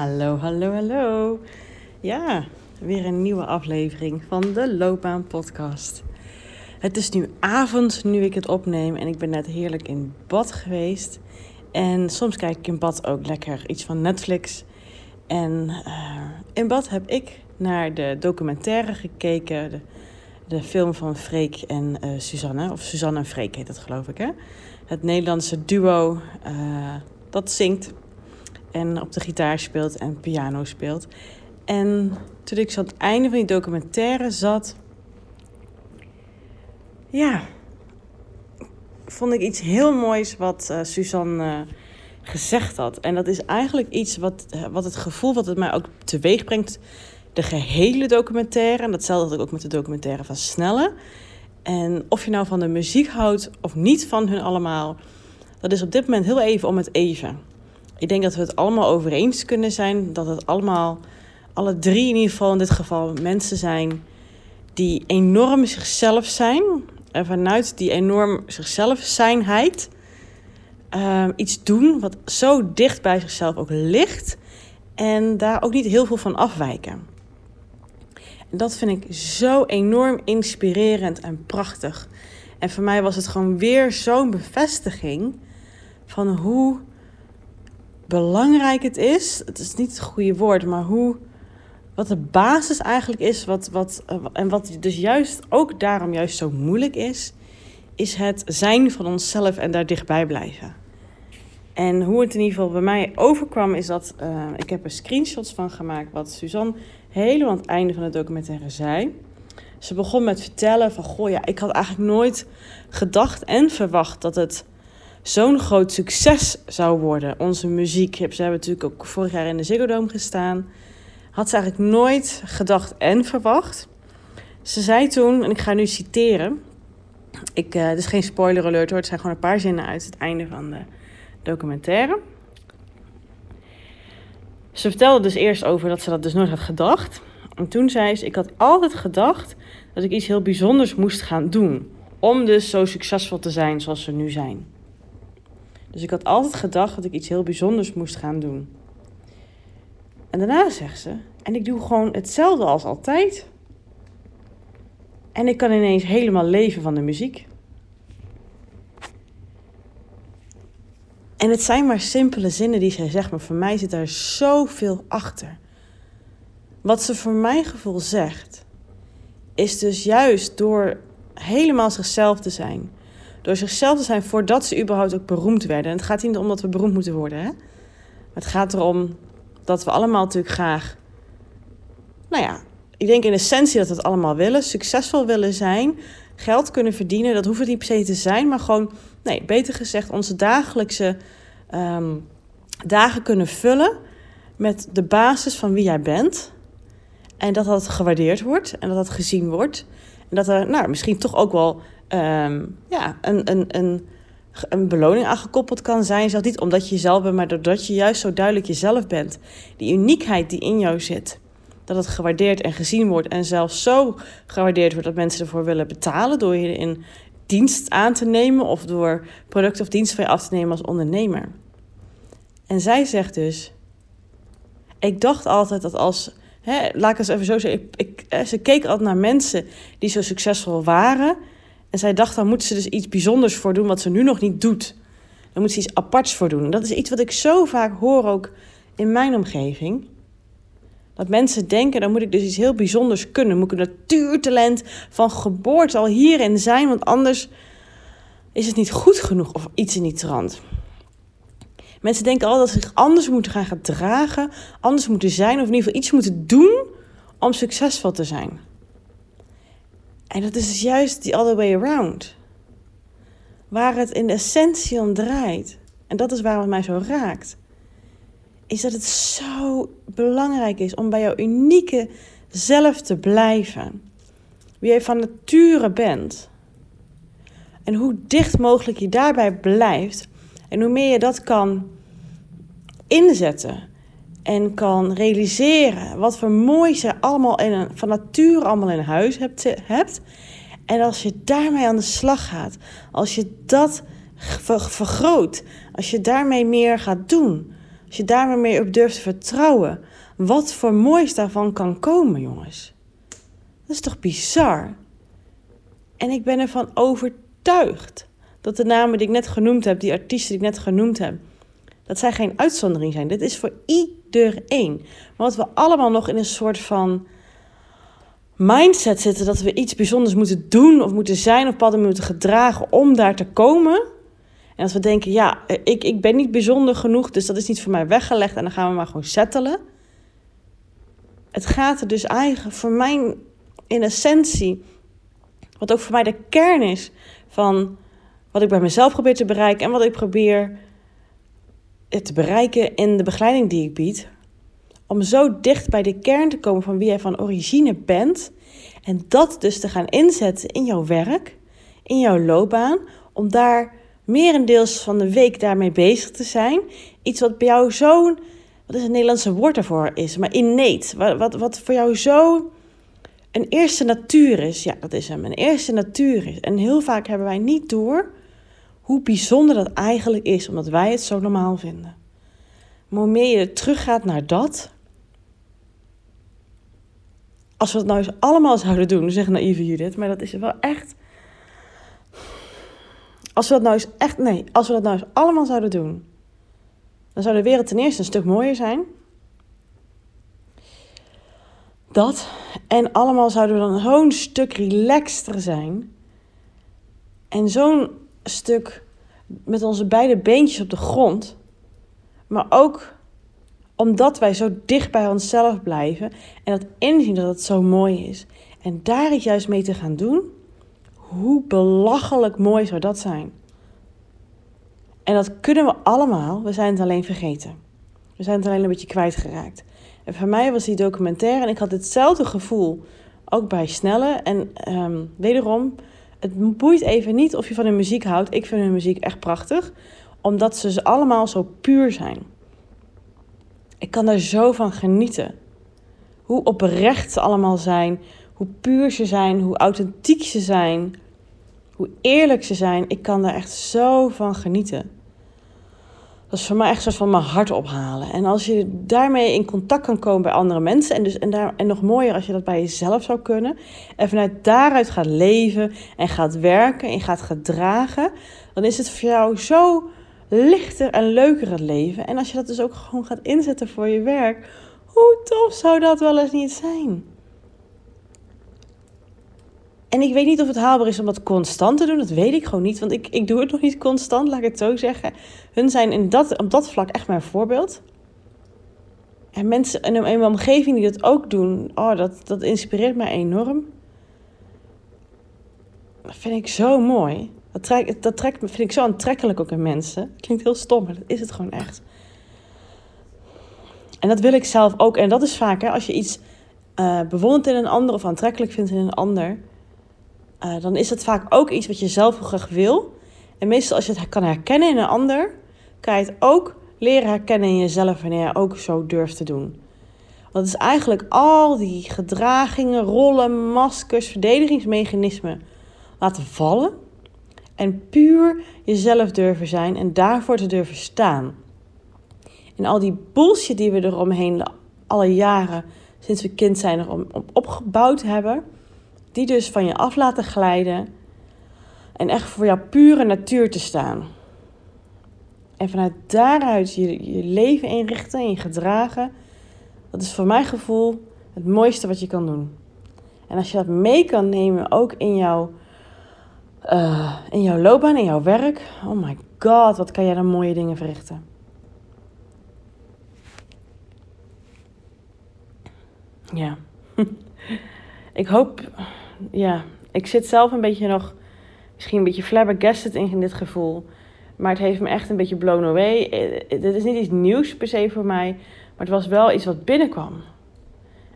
Hallo, hallo, hallo. Ja, weer een nieuwe aflevering van de Loopbaan Podcast. Het is nu avond nu ik het opneem en ik ben net heerlijk in bad geweest. En soms kijk ik in bad ook lekker iets van Netflix. En uh, in bad heb ik naar de documentaire gekeken, de, de film van Freek en uh, Suzanne. Of Suzanne en Freek heet dat geloof ik, hè? Het Nederlandse duo uh, dat zingt en op de gitaar speelt en piano speelt. En toen ik zo aan het einde van die documentaire zat, ja, vond ik iets heel moois wat uh, Suzanne uh, gezegd had. En dat is eigenlijk iets wat, wat het gevoel wat het mij ook teweeg brengt, de gehele documentaire. En datzelfde ik ook met de documentaire van Snelle. En of je nou van de muziek houdt of niet van hun allemaal, dat is op dit moment heel even om het even. Ik denk dat we het allemaal over eens kunnen zijn. Dat het allemaal, alle drie in ieder geval in dit geval, mensen zijn die enorm zichzelf zijn. En vanuit die enorm zichzelf zijnheid uh, iets doen wat zo dicht bij zichzelf ook ligt. En daar ook niet heel veel van afwijken. En dat vind ik zo enorm inspirerend en prachtig. En voor mij was het gewoon weer zo'n bevestiging van hoe belangrijk het is. Het is niet het goede woord, maar hoe. Wat de basis eigenlijk is, wat, wat, en wat dus juist ook daarom juist zo moeilijk is, is het zijn van onszelf en daar dichtbij blijven. En hoe het in ieder geval bij mij overkwam, is dat uh, ik heb er screenshots van gemaakt, wat Suzanne helemaal aan het einde van de documentaire zei. Ze begon met vertellen van, goh ja, ik had eigenlijk nooit gedacht en verwacht dat het zo'n groot succes zou worden. Onze muziek, ze hebben natuurlijk ook vorig jaar in de Ziggo Dome gestaan. Had ze eigenlijk nooit gedacht en verwacht. Ze zei toen, en ik ga nu citeren. Ik, uh, het is geen spoiler alert hoor, het zijn gewoon een paar zinnen uit het einde van de documentaire. Ze vertelde dus eerst over dat ze dat dus nooit had gedacht. En toen zei ze, ik had altijd gedacht dat ik iets heel bijzonders moest gaan doen. Om dus zo succesvol te zijn zoals ze nu zijn. Dus ik had altijd gedacht dat ik iets heel bijzonders moest gaan doen. En daarna zegt ze, en ik doe gewoon hetzelfde als altijd. En ik kan ineens helemaal leven van de muziek. En het zijn maar simpele zinnen die zij zegt, maar voor mij zit daar zoveel achter. Wat ze voor mijn gevoel zegt, is dus juist door helemaal zichzelf te zijn, door zichzelf te zijn voordat ze überhaupt ook beroemd werden. En het gaat niet om dat we beroemd moeten worden. Hè? het gaat erom dat we allemaal natuurlijk graag. Nou ja, ik denk in essentie dat we het allemaal willen. Succesvol willen zijn. Geld kunnen verdienen. Dat hoeft het niet per se te zijn. Maar gewoon, nee, beter gezegd, onze dagelijkse um, dagen kunnen vullen met de basis van wie jij bent. En dat dat gewaardeerd wordt en dat dat gezien wordt. En dat er nou, misschien toch ook wel um, ja, een, een, een, een beloning aangekoppeld kan zijn. Zelfs niet omdat je jezelf bent, maar doordat je juist zo duidelijk jezelf bent. Die uniekheid die in jou zit. Dat het gewaardeerd en gezien wordt. En zelfs zo gewaardeerd wordt dat mensen ervoor willen betalen. Door je in dienst aan te nemen. Of door product of dienst van je af te nemen als ondernemer. En zij zegt dus. Ik dacht altijd dat als. Hè, laat ik eens even zo zeggen. Ik, ik, ze keek altijd naar mensen die zo succesvol waren. En zij dacht, dan moet ze dus iets bijzonders voor doen wat ze nu nog niet doet. Dan moet ze iets aparts voor doen. dat is iets wat ik zo vaak hoor ook in mijn omgeving. Dat mensen denken, dan moet ik dus iets heel bijzonders kunnen. Moet ik een natuurtalent van geboorte al hierin zijn, want anders is het niet goed genoeg of iets in die trant. Mensen denken altijd dat ze zich anders moeten gaan gedragen, anders moeten zijn of in ieder geval iets moeten doen om succesvol te zijn. En dat is dus juist die other way around. Waar het in de essentie om draait. En dat is waar het mij zo raakt. Is dat het zo belangrijk is om bij jouw unieke zelf te blijven. Wie je van nature bent. En hoe dicht mogelijk je daarbij blijft. En hoe meer je dat kan inzetten en kan realiseren wat voor moois je allemaal in een, van nature allemaal in huis hebt, hebt. En als je daarmee aan de slag gaat, als je dat vergroot, als je daarmee meer gaat doen, Als je daar maar meer op durft te vertrouwen. Wat voor moois daarvan kan komen, jongens. Dat is toch bizar? En ik ben ervan overtuigd dat de namen die ik net genoemd heb, die artiesten die ik net genoemd heb, dat zij geen uitzondering zijn. Dit is voor iedereen. Want we allemaal nog in een soort van mindset zitten dat we iets bijzonders moeten doen of moeten zijn of padden moeten gedragen om daar te komen. En dat we denken, ja, ik, ik ben niet bijzonder genoeg, dus dat is niet voor mij weggelegd en dan gaan we maar gewoon settelen. Het gaat er dus eigenlijk voor mij in essentie, wat ook voor mij de kern is van wat ik bij mezelf probeer te bereiken en wat ik probeer te bereiken in de begeleiding die ik bied. Om zo dicht bij de kern te komen van wie jij van origine bent. En dat dus te gaan inzetten in jouw werk, in jouw loopbaan. Om daar merendeels van de week daarmee bezig te zijn. Iets wat bij jou zo'n, wat is het Nederlandse woord daarvoor is, maar innate. Wat, wat, wat voor jou zo een eerste natuur is. Ja, dat is hem. Een eerste natuur is. En heel vaak hebben wij niet door hoe bijzonder dat eigenlijk is, omdat wij het zo normaal vinden. Maar hoe meer je teruggaat naar dat. Als we het nou eens allemaal zouden doen, zeggen naïeve Judith, maar dat is wel echt. Als we dat nou eens echt, nee, als we dat nou eens allemaal zouden doen, dan zou de wereld ten eerste een stuk mooier zijn. Dat. En allemaal zouden we dan zo'n stuk relaxter zijn. En zo'n stuk met onze beide beentjes op de grond. Maar ook omdat wij zo dicht bij onszelf blijven en dat inzien dat het zo mooi is. En daar het juist mee te gaan doen, hoe belachelijk mooi zou dat zijn. En dat kunnen we allemaal, we zijn het alleen vergeten. We zijn het alleen een beetje kwijtgeraakt. En voor mij was die documentaire, en ik had hetzelfde gevoel ook bij Snelle. En um, wederom, het boeit even niet of je van hun muziek houdt. Ik vind hun muziek echt prachtig, omdat ze allemaal zo puur zijn. Ik kan daar zo van genieten. Hoe oprecht ze allemaal zijn, hoe puur ze zijn, hoe authentiek ze zijn, hoe eerlijk ze zijn. Ik kan daar echt zo van genieten. Dat is voor mij echt zo van mijn hart ophalen. En als je daarmee in contact kan komen bij andere mensen. En, dus, en, daar, en nog mooier als je dat bij jezelf zou kunnen. En vanuit daaruit gaat leven en gaat werken en gaat gedragen. Dan is het voor jou zo lichter en leuker het leven. En als je dat dus ook gewoon gaat inzetten voor je werk. Hoe tof zou dat wel eens niet zijn? En ik weet niet of het haalbaar is om dat constant te doen. Dat weet ik gewoon niet. Want ik, ik doe het nog niet constant, laat ik het zo zeggen. Hun zijn in dat, op dat vlak echt mijn voorbeeld. En mensen in mijn omgeving die dat ook doen, oh, dat, dat inspireert mij enorm. Dat vind ik zo mooi. Dat, trek, dat trekt, vind ik zo aantrekkelijk ook in mensen. Klinkt heel stom, maar dat is het gewoon echt. En dat wil ik zelf ook. En dat is vaak, hè, als je iets uh, bewondert in een ander of aantrekkelijk vindt in een ander uh, dan is het vaak ook iets wat je zelf heel graag wil. En meestal als je het kan herkennen in een ander, kan je het ook leren herkennen in jezelf wanneer je ook zo durft te doen. Want het is eigenlijk al die gedragingen, rollen, maskers, verdedigingsmechanismen laten vallen. En puur jezelf durven zijn en daarvoor te durven staan. En al die bullshit die we eromheen alle jaren sinds we kind zijn erom opgebouwd hebben die dus van je af laten glijden. En echt voor jouw pure natuur te staan. En vanuit daaruit je, je leven inrichten en je gedragen. Dat is voor mijn gevoel het mooiste wat je kan doen. En als je dat mee kan nemen, ook in jouw, uh, in jouw loopbaan, in jouw werk. Oh my god, wat kan jij dan mooie dingen verrichten. Ja. ik hoop, ja, ik zit zelf een beetje nog, misschien een beetje flabbergasted in dit gevoel. Maar het heeft me echt een beetje blown away. Dit is niet iets nieuws per se voor mij, maar het was wel iets wat binnenkwam.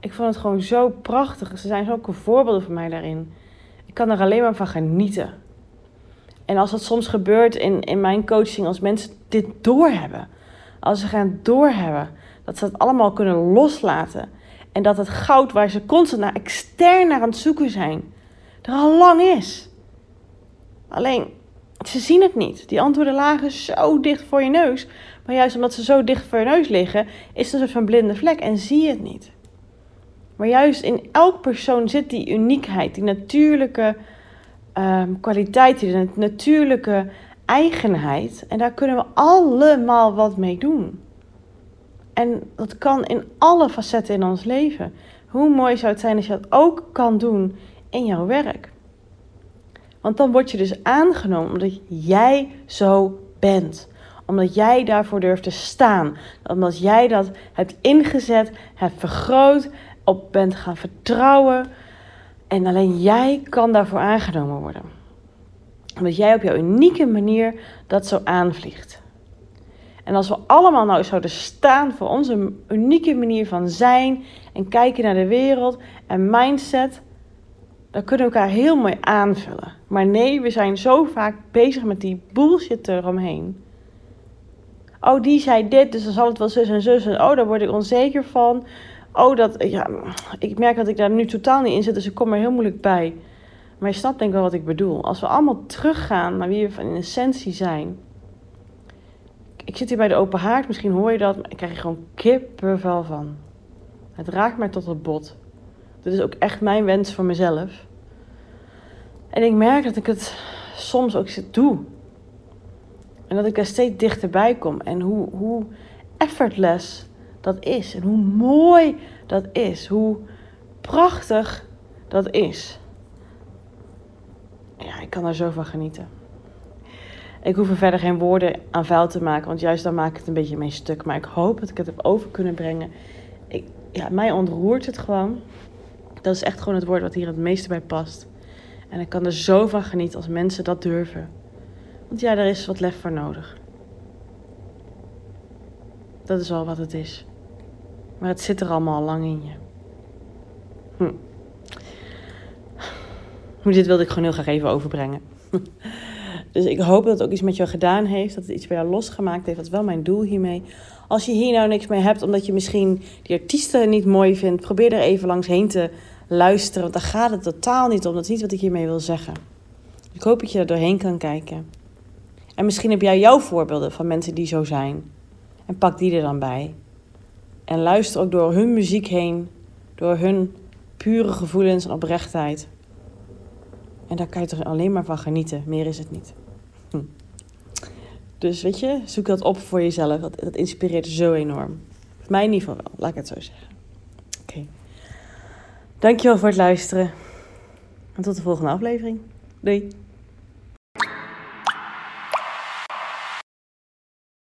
Ik vond het gewoon zo prachtig. Ze zijn zulke voorbeelden voor mij daarin. Ik kan er alleen maar van genieten. En als dat soms gebeurt in, in mijn coaching, als mensen dit doorhebben, als ze gaan doorhebben, dat ze het allemaal kunnen loslaten en dat het goud waar ze constant naar extern naar aan het zoeken zijn, er al lang is. Alleen, ze zien het niet. Die antwoorden lagen zo dicht voor je neus. Maar juist omdat ze zo dicht voor je neus liggen, is het een soort van blinde vlek en zie je het niet. Maar juist in elk persoon zit die uniekheid, die natuurlijke um, kwaliteit, die natuurlijke eigenheid. En daar kunnen we allemaal wat mee doen. En dat kan in alle facetten in ons leven. Hoe mooi zou het zijn als je dat ook kan doen in jouw werk? Want dan word je dus aangenomen omdat jij zo bent. Omdat jij daarvoor durft te staan. Omdat jij dat hebt ingezet, hebt vergroot, op bent gaan vertrouwen. En alleen jij kan daarvoor aangenomen worden. Omdat jij op jouw unieke manier dat zo aanvliegt. En als we allemaal nou zouden staan voor onze unieke manier van zijn en kijken naar de wereld en mindset, dan kunnen we elkaar heel mooi aanvullen. Maar nee, we zijn zo vaak bezig met die bullshit eromheen. Oh, die zei dit, dus dan zal het wel zus en zus. En oh, daar word ik onzeker van. Oh, dat, ja, ik merk dat ik daar nu totaal niet in zit, dus ik kom er heel moeilijk bij. Maar je snapt denk ik wel wat ik bedoel. Als we allemaal teruggaan naar wie we van in essentie zijn. Ik zit hier bij de open haard, misschien hoor je dat, maar ik krijg er gewoon kippenvel van. Het raakt mij tot het bot. Dit is ook echt mijn wens voor mezelf. En ik merk dat ik het soms ook doe. En dat ik er steeds dichterbij kom. En hoe, hoe effortless dat is. En hoe mooi dat is. Hoe prachtig dat is. Ja, ik kan er zo van genieten. Ik hoef er verder geen woorden aan vuil te maken, want juist dan maak ik het een beetje mee stuk. Maar ik hoop dat ik het heb over kunnen brengen. Ik, ja, mij ontroert het gewoon. Dat is echt gewoon het woord wat hier het meeste bij past. En ik kan er zo van genieten als mensen dat durven. Want ja, daar is wat lef voor nodig. Dat is wel wat het is. Maar het zit er allemaal al lang in je. Hm. Dit wilde ik gewoon heel graag even overbrengen. dus ik hoop dat het ook iets met jou gedaan heeft. Dat het iets bij jou losgemaakt heeft. Dat is wel mijn doel hiermee. Als je hier nou niks mee hebt, omdat je misschien die artiesten niet mooi vindt, probeer er even langs heen te luisteren. Want daar gaat het totaal niet om. Dat is niet wat ik hiermee wil zeggen. Ik hoop dat je er doorheen kan kijken. En misschien heb jij jouw voorbeelden van mensen die zo zijn. En pak die er dan bij. En luister ook door hun muziek heen, door hun pure gevoelens en oprechtheid. En daar kan je er alleen maar van genieten. Meer is het niet. Hm. Dus weet je, zoek dat op voor jezelf. Dat, dat inspireert zo enorm. Mij in ieder geval wel, laat ik het zo zeggen. Oké. Dankjewel voor het luisteren. En tot de volgende aflevering. Doei.